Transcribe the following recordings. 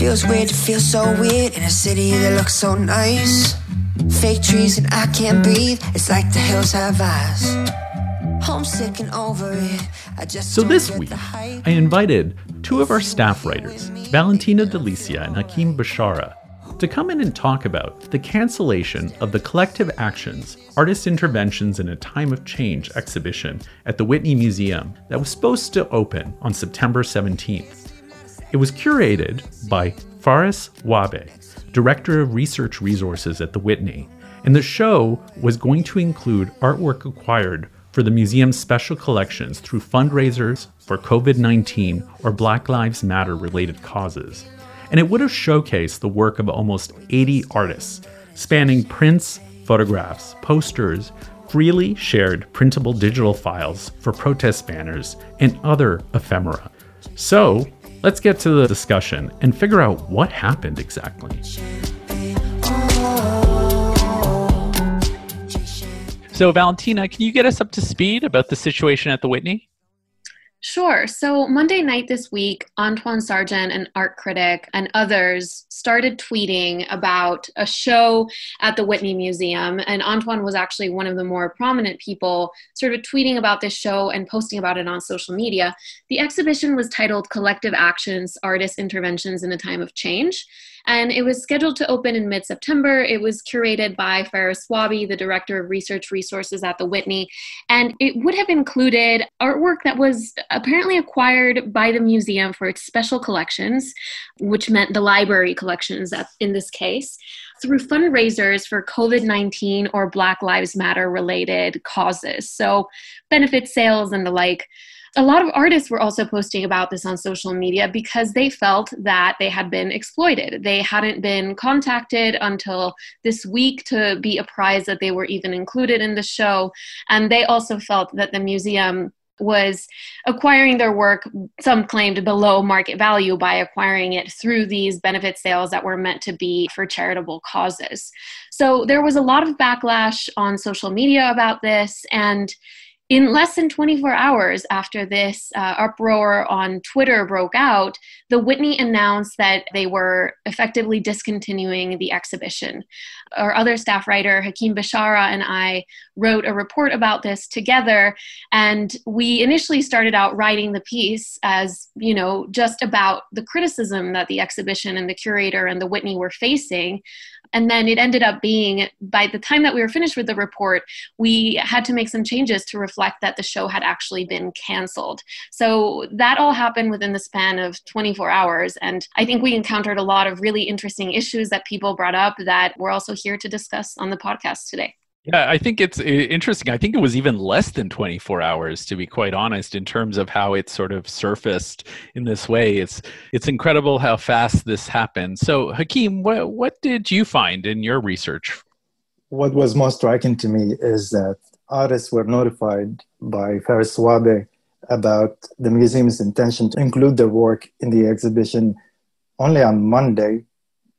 Feels weird to feel so weird in a city that looks so nice. Fake trees and I can't breathe. It's like the hills have eyes. Homesick and over it. I just So this week. I invited two of our staff writers, Valentina Di Liscia and Hakim Bishara, to come in and talk about the cancellation of the Collective Actions Artist Interventions in a Time of Change exhibition at the Whitney Museum that was supposed to open on September 17th. It was curated by Farris Wahbeh, Director of Research Resources at the Whitney, and the show was going to include artwork acquired for the museum's special collections through fundraisers for COVID 19 or Black Lives Matter related causes. And it would have showcased the work of almost 80 artists, spanning prints, photographs, posters, freely shared printable digital files for protest banners, and other ephemera. So, let's get to the discussion and figure out what happened exactly. So, Valentina, can you get us up to speed about the situation at the Whitney? Sure. So Monday night this week, Antwaun Sargent, an art critic, and others started tweeting about a show at the Whitney Museum. And Antwaun was actually one of the more prominent people sort of tweeting about this show and posting about it on social media. The exhibition was titled Collective Actions Artist Interventions in a Time of Change. And it was scheduled to open in mid September. It was curated by Farris Wahbeh, the director of research resources at the Whitney. And it would have included artwork that was apparently acquired by the museum for its special collections, which meant the library collections in this case, through fundraisers for COVID 19 or Black Lives Matter related causes. So, benefit sales and the like. A lot of artists were also posting about this on social media because they felt that they had been exploited. They hadn't been contacted until this week to be apprised that they were even included in the show. And they also felt that the museum was acquiring their work, some claimed below market value, by acquiring it through these benefit sales that were meant to be for charitable causes. So there was a lot of backlash on social media about this. And in less than 24 hours after this uh, uproar on Twitter broke out, the Whitney announced that they were effectively discontinuing the exhibition. Our other staff writer, Hakim Bishara, and I wrote a report about this together. And we initially started out writing the piece as, you know, just about the criticism that the exhibition and the curator and the Whitney were facing. And then it ended up being, by the time that we were finished with the report, we had to make some changes to reflect that the show had actually been canceled. So that all happened within the span of 24 hours. And I think we encountered a lot of really interesting issues that people brought up that we're also here to discuss on the podcast today. Yeah, I think it's uh, interesting. I think it was even less than 24 hours, to be quite honest, in terms of how it sort of surfaced in this way. It's it's incredible how fast this happened. So, Hakim, what what did you find in your research? What was most striking to me is that artists were notified by Farris Wahbeh about the museum's intention to include their work in the exhibition only on Monday,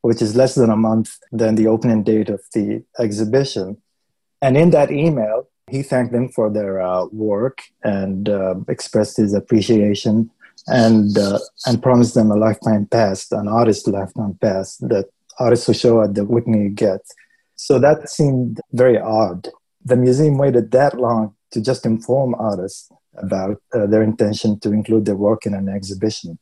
which is less than a month than the opening date of the exhibition. And in that email, he thanked them for their uh, work and uh, expressed his appreciation and uh, and promised them a lifetime pass, an artist lifetime pass that artists who show at the Whitney get. So that seemed very odd. The museum waited that long to just inform artists about uh, their intention to include their work in an exhibition.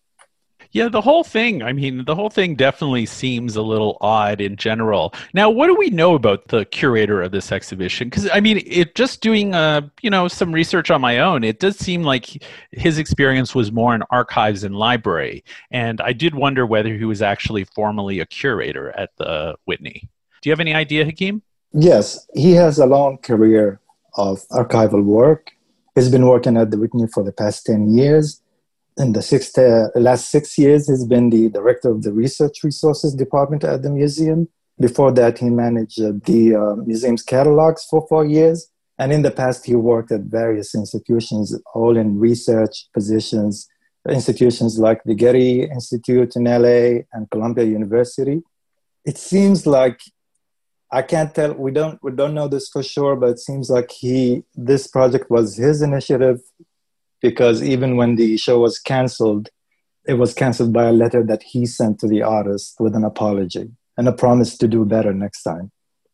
Yeah, the whole thing, I mean, the whole thing definitely seems a little odd in general. Now, what do we know about the curator of this exhibition? Because, I mean, it just doing, uh, you know, some research on my own, it does seem like his experience was more in archives and library. And I did wonder whether he was actually formally a curator at the Whitney. Do you have any idea, Hakim? Yes, he has a long career of archival work. He's been working at the Whitney for the past 10 years in the six, uh, last six years, he's been the director of the Research Resources Department at the museum. Before that, he managed the uh, museum's catalogs for four years. And in the past, he worked at various institutions, all in research positions, institutions like the Getty Institute in LA and Columbia University. It seems like I can't tell. We don't we don't know this for sure, but it seems like he this project was his initiative because even when the show was canceled, it was canceled by a letter that he sent to the artist with an apology and a promise to do better next time.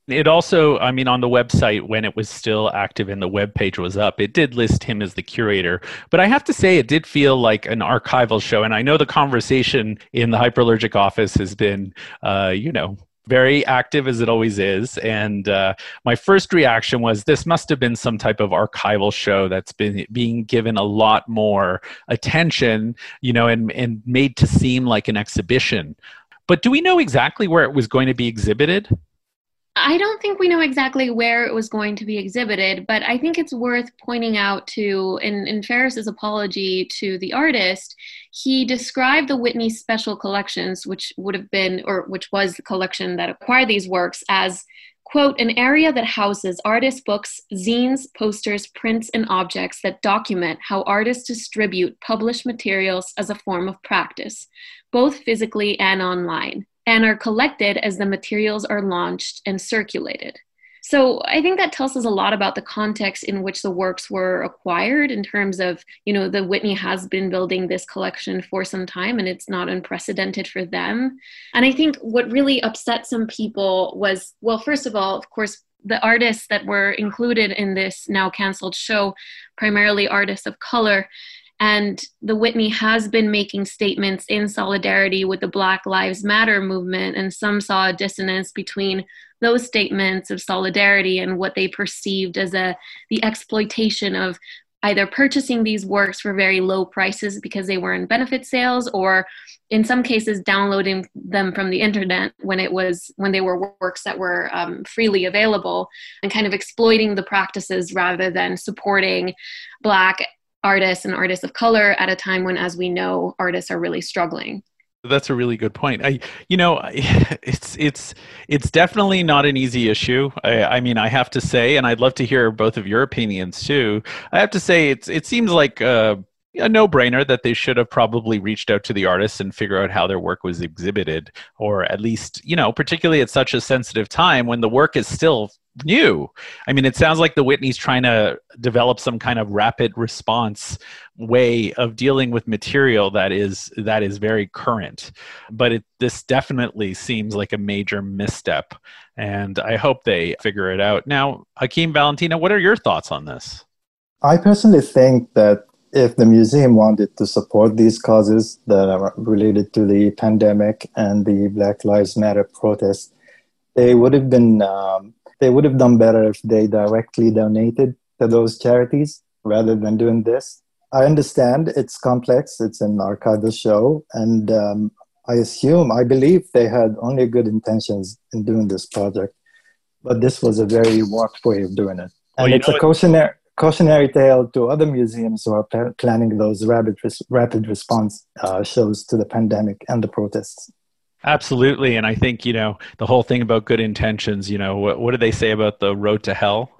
It also, I mean, on the website when it was still active and the web page was up, it did list him as the curator. But I have to say, it did feel like an archival show. And I know the conversation in the hyperallergic office has been, uh, you know, very active as it always is. And uh, my first reaction was this must have been some type of archival show that's been being given a lot more attention, you know, and, and made to seem like an exhibition. But do we know exactly where it was going to be exhibited? I don't think we know exactly where it was going to be exhibited, but I think it's worth pointing out to, in, in Farris's apology to the artist, he described the Whitney Special Collections, which would have been, or which was the collection that acquired these works, as quote, an area that houses artist books, zines, posters, prints, and objects that document how artists distribute published materials as a form of practice, both physically and online and are collected as the materials are launched and circulated. So I think that tells us a lot about the context in which the works were acquired in terms of, you know, the Whitney has been building this collection for some time and it's not unprecedented for them. And I think what really upset some people was, well, first of all, of course, the artists that were included in this now canceled show, primarily artists of color, and the Whitney has been making statements in solidarity with the Black Lives Matter movement, and some saw a dissonance between those statements of solidarity and what they perceived as a the exploitation of either purchasing these works for very low prices because they were in benefit sales or in some cases downloading them from the internet when it was when they were works that were um, freely available and kind of exploiting the practices rather than supporting black artists and artists of color at a time when, as we know, artists are really struggling. That's a really good point. I, you know, it's it's it's definitely not an easy issue. I, I, mean, I have to say, and I'd love to hear both of your opinions too. I have to say, it's it seems like a, a no-brainer that they should have probably reached out to the artists and figure out how their work was exhibited, or at least, you know, particularly at such a sensitive time when the work is still new. I mean, it sounds like the Whitney's trying to develop some kind of rapid response way of dealing with material that is that is very current. But it, this definitely seems like a major misstep, and I hope they figure it out. Now, Hakim Valentina, what are your thoughts on this? I personally think that if the museum wanted to support these causes that are related to the pandemic and the Black Lives Matter protests, they would have been um, they would have done better if they directly donated to those charities rather than doing this. I understand it's complex, it's an archival show, and um, I assume, I believe they had only good intentions in doing this project, but this was a very warped way of doing it. And well, it's a cautionary, cautionary tale to other museums who are planning those rapid, rapid response uh, shows to the pandemic and the protests. Absolutely. And I think, you know, the whole thing about good intentions, you know, what, what do they say about the road to hell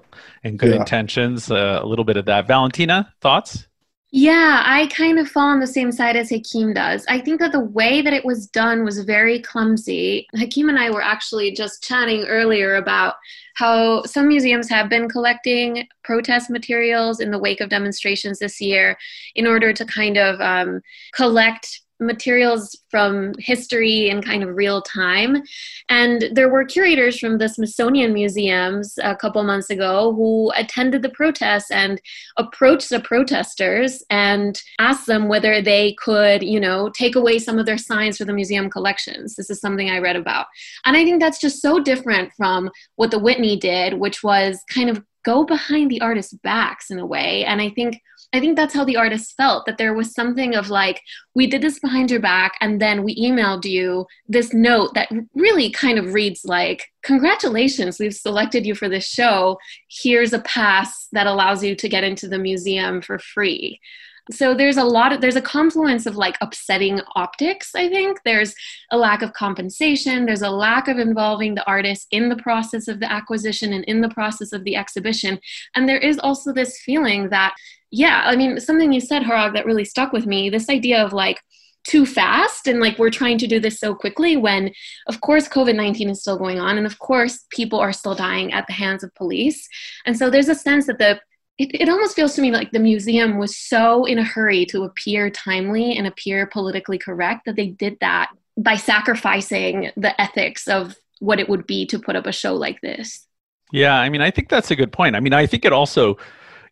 and good yeah. intentions? Uh, a little bit of that. Valentina, thoughts? Yeah, I kind of fall on the same side as Hakim does. I think that the way that it was done was very clumsy. Hakim and I were actually just chatting earlier about how some museums have been collecting protest materials in the wake of demonstrations this year in order to kind of um, collect materials from history in kind of real time. And there were curators from the Smithsonian Museums a couple months ago who attended the protests and approached the protesters and asked them whether they could, you know, take away some of their signs for the museum collections. This is something I read about. And I think that's just so different from what the Whitney did, which was kind of go behind the artist's backs in a way. And I think I think that's how the artist felt that there was something of like, we did this behind your back, and then we emailed you this note that really kind of reads like, Congratulations, we've selected you for this show. Here's a pass that allows you to get into the museum for free so there's a lot of there's a confluence of like upsetting optics i think. There's a lack of compensation. There's a lack of involving the artist in the process of the acquisition and in the process of the exhibition. And there is also this feeling that yeah i mean something you said Hrag that really stuck with me this idea of like too fast and like we're trying to do this so quickly when of course covid-19 is still going on and of course people are still dying at the hands of police. And so there's a sense that the it, it almost feels to me like the museum was so in a hurry to appear timely and appear politically correct that they did that by sacrificing the ethics of what it would be to put up a show like this. Yeah, I mean, I think that's a good point. I mean, I think it also,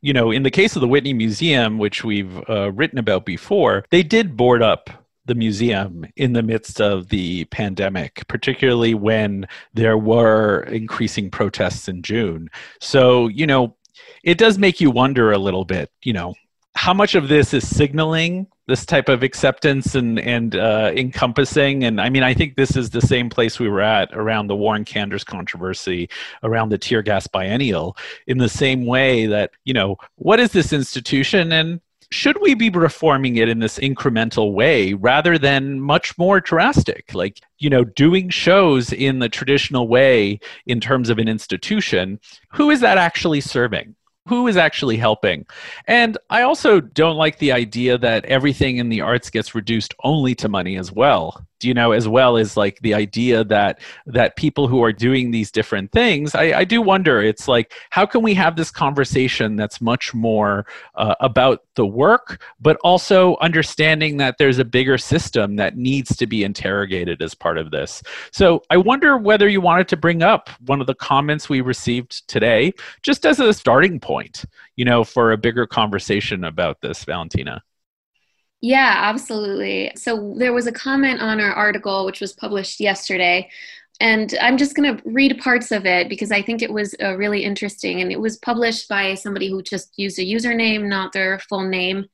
you know, in the case of the Whitney Museum, which we've uh, written about before, they did board up the museum in the midst of the pandemic, particularly when there were increasing protests in June. So, you know, it does make you wonder a little bit, you know, how much of this is signaling this type of acceptance and and uh, encompassing? And i mean i think this is the same place we were at around the warren kanders controversy around the tear gas biennial in the same way that you know what is this institution and should we be reforming it in this incremental way rather than much more drastic? Like you know doing shows in the traditional way in terms of an institution who is that actually serving who is actually helping. And i also don't like the idea that everything in the arts gets reduced only to money as well you know as well as like the idea that that people who are doing these different things i, I do wonder it's like how can we have this conversation that's much more uh, about the work but also understanding that there's a bigger system that needs to be interrogated as part of this? So i wonder whether you wanted to bring up one of the comments we received today just as a starting point you know for a bigger conversation about this valentina yeah, absolutely. So there was a comment on our article, which was published yesterday. And I'm just going to read parts of it because I think it was uh, really interesting. And it was published by somebody who just used a username, not their full name.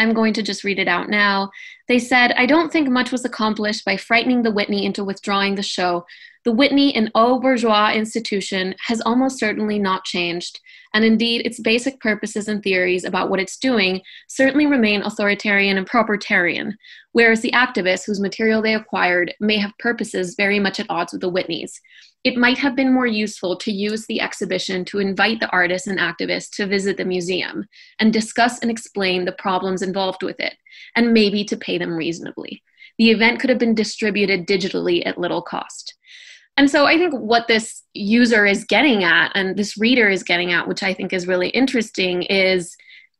I'm going to just read it out now. They said, I don't think much was accomplished by frightening the Whitney into withdrawing the show. The Whitney, an au bourgeois institution, has almost certainly not changed and indeed its basic purposes and theories about what it's doing certainly remain authoritarian and propertarian, whereas the activists whose material they acquired may have purposes very much at odds with the Whitneys. It might have been more useful to use the exhibition to invite the artists and activists to visit the museum and discuss and explain the problems involved with it, and maybe to pay them reasonably. The event could have been distributed digitally at little cost. And so I think what this user is getting at and this reader is getting at, which I think is really interesting, is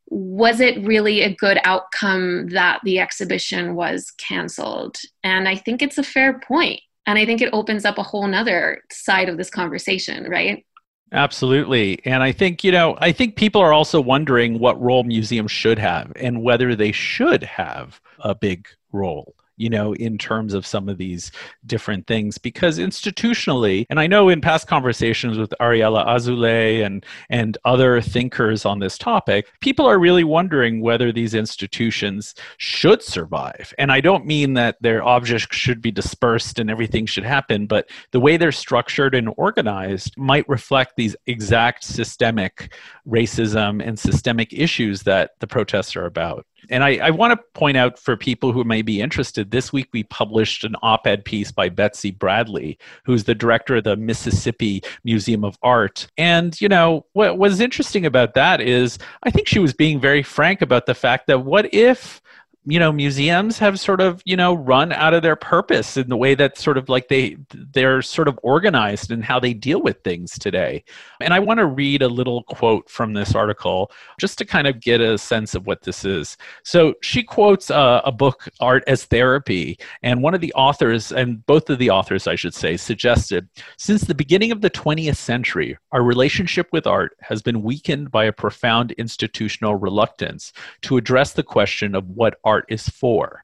was it really a good outcome that the exhibition was canceled? And I think it's a fair point. And I think it opens up a whole nother side of this conversation, right? Absolutely. And I think, you know, I think people are also wondering what role museums should have and whether they should have a big role you know, in terms of some of these different things. Because institutionally, and I know in past conversations with Ariella Azoulay and, and other thinkers on this topic, people are really wondering whether these institutions should survive. And I don't mean that their objects should be dispersed and everything should happen, but the way they're structured and organized might reflect these exact systemic racism and systemic issues that the protests are about. And I, I want to point out for people who may be interested, this week we published an op ed piece by Betsy Bradley, who's the director of the Mississippi Museum of Art. And, you know, what was interesting about that is I think she was being very frank about the fact that what if you know museums have sort of you know run out of their purpose in the way that sort of like they they're sort of organized in how they deal with things today. And i want to read a little quote from this article just to kind of get a sense of what this is. So she quotes uh, a book art as therapy and one of the authors and both of the authors i should say suggested since the beginning of the 20th century our relationship with art has been weakened by a profound institutional reluctance to address the question of what art is for.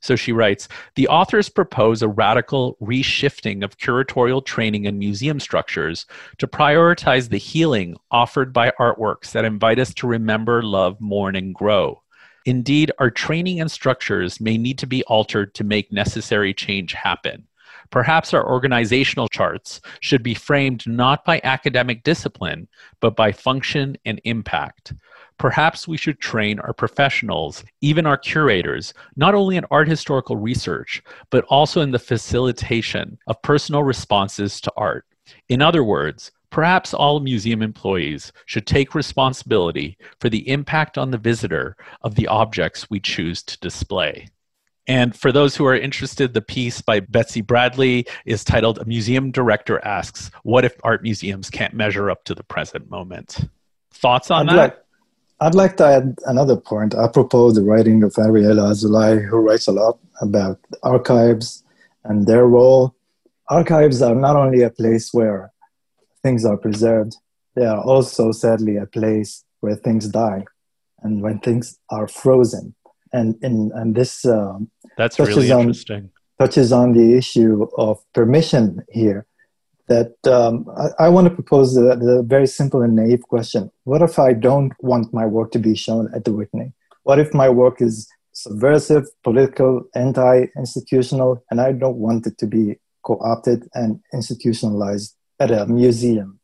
So she writes The authors propose a radical reshifting of curatorial training and museum structures to prioritize the healing offered by artworks that invite us to remember, love, mourn, and grow. Indeed, our training and structures may need to be altered to make necessary change happen. Perhaps our organizational charts should be framed not by academic discipline, but by function and impact. Perhaps we should train our professionals, even our curators, not only in art historical research, but also in the facilitation of personal responses to art. In other words, Perhaps all museum employees should take responsibility for the impact on the visitor of the objects we choose to display. And for those who are interested, the piece by Betsy Bradley is titled A Museum Director Asks What If Art Museums Can't Measure Up to the Present Moment? Thoughts on I'd that? Like, I'd like to add another point apropos the writing of Ariella Azoulay, who writes a lot about archives and their role. Archives are not only a place where things are preserved, they are also sadly a place where things die and when things are frozen. And, and, and this um, that's really interesting. On, touches on the issue of permission here. That um, I, I, want to propose the, the very simple and naive question What if I don't want my work to be shown at the Whitney? What if my work is subversive, political, anti institutional, and I don't want it to be co opted and institutionalized at a museum?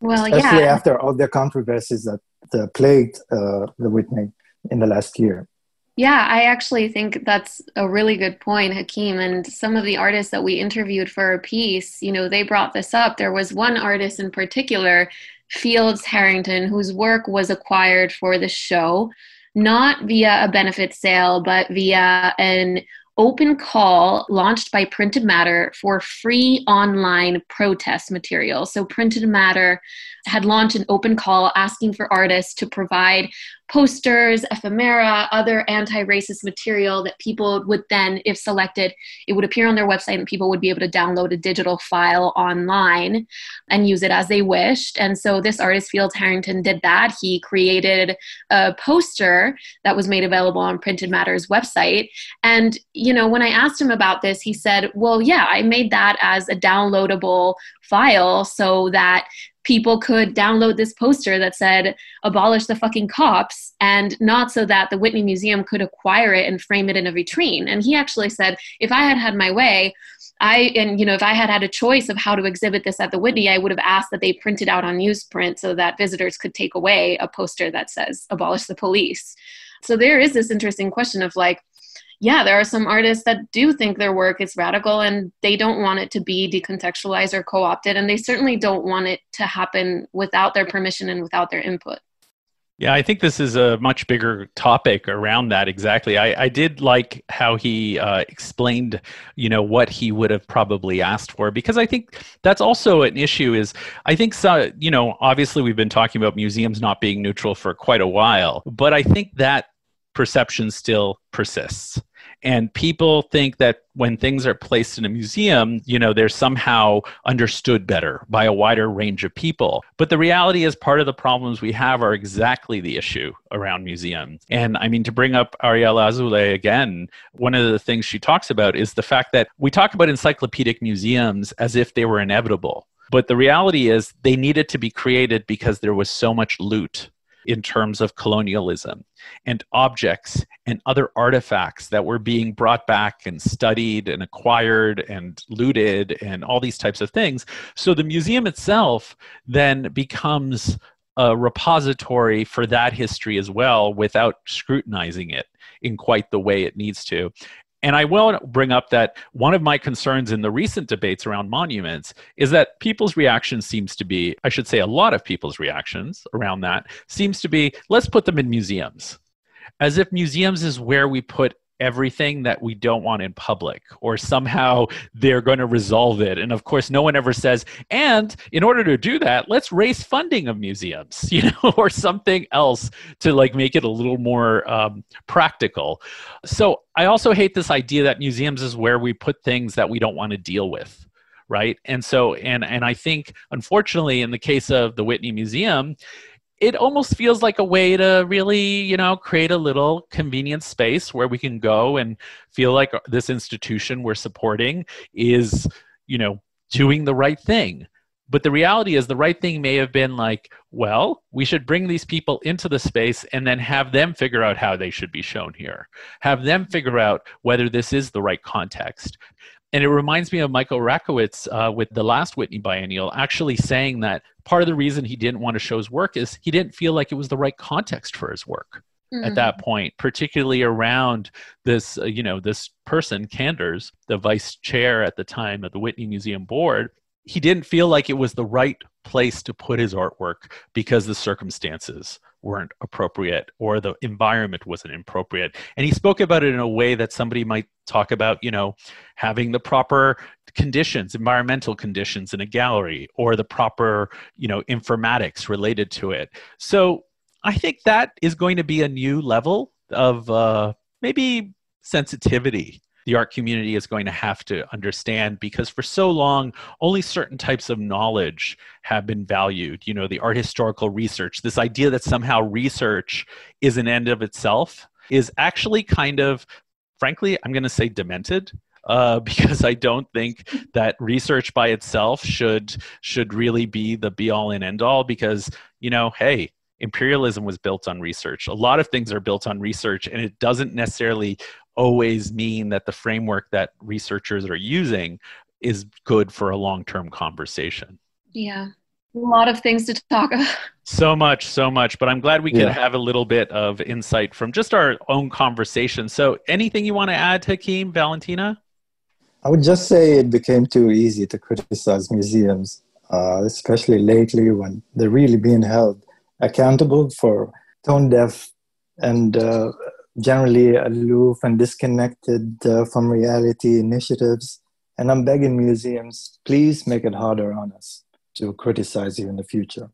Well, especially yeah. after all the controversies that uh, plagued uh, the Whitney in the last year. Yeah, I actually think that's a really good point, Hakim. And some of the artists that we interviewed for a piece, you know, they brought this up. There was one artist in particular, Fields Harrington, whose work was acquired for the show, not via a benefit sale, but via an open call launched by Printed Matter for free online protest material. So, Printed Matter had launched an open call asking for artists to provide posters, ephemera, other anti racist material that people would then, if selected, it would appear on their website and people would be able to download a digital file online and use it as they wished. And so this artist, Fields Harrington, did that. He created a poster that was made available on Printed Matter's website. And, you know, when I asked him about this, he said, well, yeah, I made that as a downloadable file so that people could download this poster that said abolish the fucking cops and not so that the Whitney Museum could acquire it and frame it in a vitrine. And he actually said, if I had had my way, I and you know if I had had a choice of how to exhibit this at the Whitney, I would have asked that they print it out on newsprint so that visitors could take away a poster that says abolish the police. So there is this interesting question of like yeah, there are some artists that do think their work is radical and they don't want it to be decontextualized or co opted, and they certainly don't want it to happen without their permission and without their input. Yeah, I think this is a much bigger topic around that. Exactly. I, I did like how he uh, explained, you know, what he would have probably asked for, because I think that's also an issue. Is I think so, you know, obviously we've been talking about museums not being neutral for quite a while, but I think that perception still persists and people think that when things are placed in a museum you know they're somehow understood better by a wider range of people. But the reality is part of the problems we have are exactly the issue around museums. And i mean to bring up ariella azoulay again one of the things she talks about is the fact that we talk about encyclopedic museums as if they were inevitable. But the reality is they needed to be created because there was so much loot in terms of colonialism and objects and other artifacts that were being brought back and studied and acquired and looted and all these types of things. So the museum itself then becomes a repository for that history as well without scrutinizing it in quite the way it needs to. And I will bring up that one of my concerns in the recent debates around monuments is that people's reaction seems to be, I should say, a lot of people's reactions around that seems to be let's put them in museums. As if museums is where we put everything that we don't want in public or somehow they're going to resolve it. And of course no one ever says and in order to do that let's raise funding of museums you know or something else to like make it a little more um, practical. So i also hate this idea that museums is where we put things that we don't want to deal with right? And so and and i think unfortunately in the case of the whitney museum it almost feels like a way to really, you know, create a little convenient space where we can go and feel like uh, this institution we're supporting is, you know, doing the right thing. But the reality is, the right thing may have been like, well, we should bring these people into the space and then have them figure out how they should be shown here. Have them figure out whether this is the right context and it reminds me of Michael Rakowitz uh, with the last Whitney Biennial, actually saying that part of the reason he didn't want to show his work is he didn't feel like it was the right context for his work mm-hmm. at that mm-hmm. point, particularly around this, uh, you know, this person, Kanders, the vice chair at the time of the Whitney Museum Board. He didn't feel like it was the right place to put his artwork because the circumstances weren't appropriate or the environment wasn't appropriate. And he spoke about it in a way that somebody might talk about, you know, having the proper conditions, environmental conditions in a gallery or the proper, you know, informatics related to it. So I think that is going to be a new level of uh, maybe sensitivity the art community is going to have to understand because for so long only certain types of knowledge have been valued you know the art historical research this idea that somehow research is an end of itself is actually kind of frankly i'm going to say demented uh, because I don't think that research by itself should should really be the be all and end all. Because you know, hey, imperialism was built on research. A lot of things are built on research, and it doesn't necessarily always mean that the framework that researchers are using is good for a long term conversation. Yeah. A lot of things to talk about. So much, so much. But I'm glad we could yeah. have a little bit of insight from just our own conversation. So, anything you want to add, Hakim, Valentina? I would just say it became too easy to criticize museums, uh, especially lately when they're really being held accountable for tone deaf and uh, generally aloof and disconnected uh, from reality initiatives. And I'm begging museums, please make it harder on us to criticize you in the future.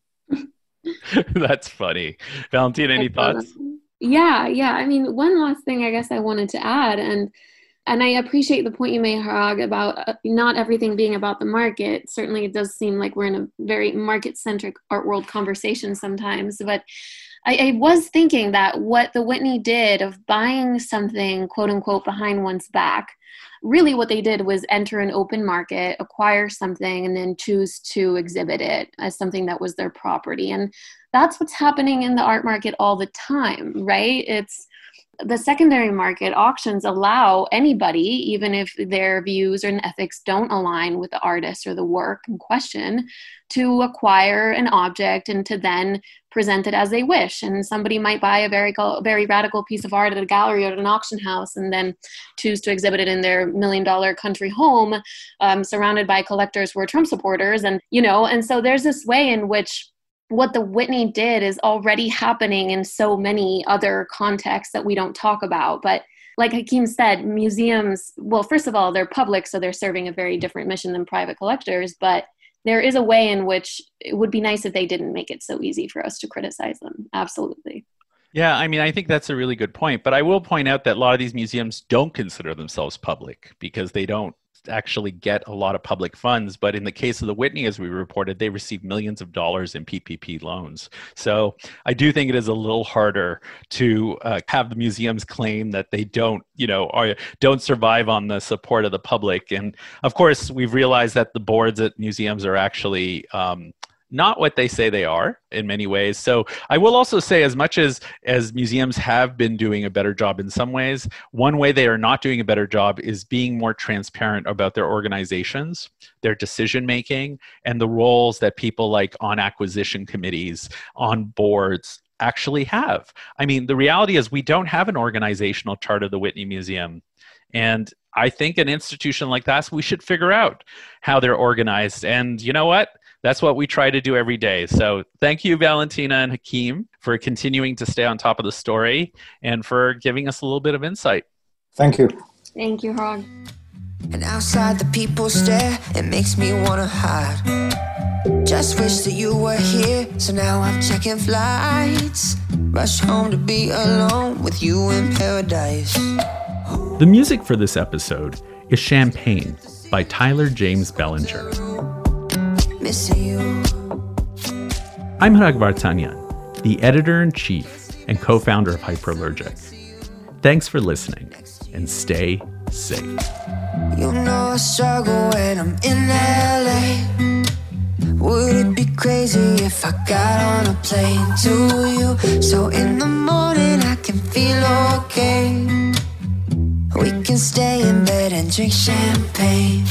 That's funny. Valentina, any thoughts? Yeah, yeah. I mean, one last thing I guess I wanted to add, and and I appreciate the point you made, Hrag, about uh, not everything being about the market. Certainly, it does seem like we're in a very market centric art world conversation sometimes. But I, I, was thinking that what the Whitney did of buying something, quote unquote, behind one's back, really what they did was enter an open market, acquire something, and then choose to exhibit it as something that was their property. And that's what's happening in the art market all the time, right? It's the secondary market auctions allow anybody, even if their views and ethics don't align with the artist or the work in question, to acquire an object and to then present it as they wish. And somebody might buy a very very radical piece of art at a gallery or at an auction house, and then choose to exhibit it in their million dollar country home, um, surrounded by collectors who are Trump supporters. And you know, and so there's this way in which what the Whitney did is already happening in so many other contexts that we don't talk about. But like Hakim said, museums, well, first of all, they're public, so they're serving a very different mission than private collectors. But there is a way in which it would be nice if they didn't make it so easy for us to criticize them. Absolutely. Yeah, I mean, I think that's a really good point. But I will point out that a lot of these museums don't consider themselves public because they don't actually get a lot of public funds. But in the case of the Whitney, as we reported, they received millions of dollars in PPP loans. So I do think it is a little harder to uh, have the museums claim that they don't, you know, don't survive on the support of the public. And of course, we've realized that the boards at museums are actually um, not what they say they are in many ways. So I will also say, as much as as museums have been doing a better job in some ways, one way they are not doing a better job is being more transparent about their organizations, their decision making, and the roles that people like on acquisition committees, on boards, actually have. I mean, the reality is we don't have an organizational chart of the Whitney Museum. And I think an institution like that, we should figure out how they're organized. And you know what? That's what we try to do every day. So thank you, Valentina and Hakim, for continuing to stay on top of the story and for giving us a little bit of insight. Thank you. Thank you, Hrag. And outside the people stare, it makes me wanna hide. Just wish that you were here, so now I'm checking flights. Rush home to be alone with you in paradise. The music for this episode is Champagne by Tyler James Bellinger missing you. I'm Hrag Vartanian, the editor in chief and co founder of Hyperallergic. Thanks for listening and stay safe. You know I struggle when I'm in LA. Would it be crazy if I got on a plane to you? So in the morning I can feel okay. We can stay in bed and drink champagne.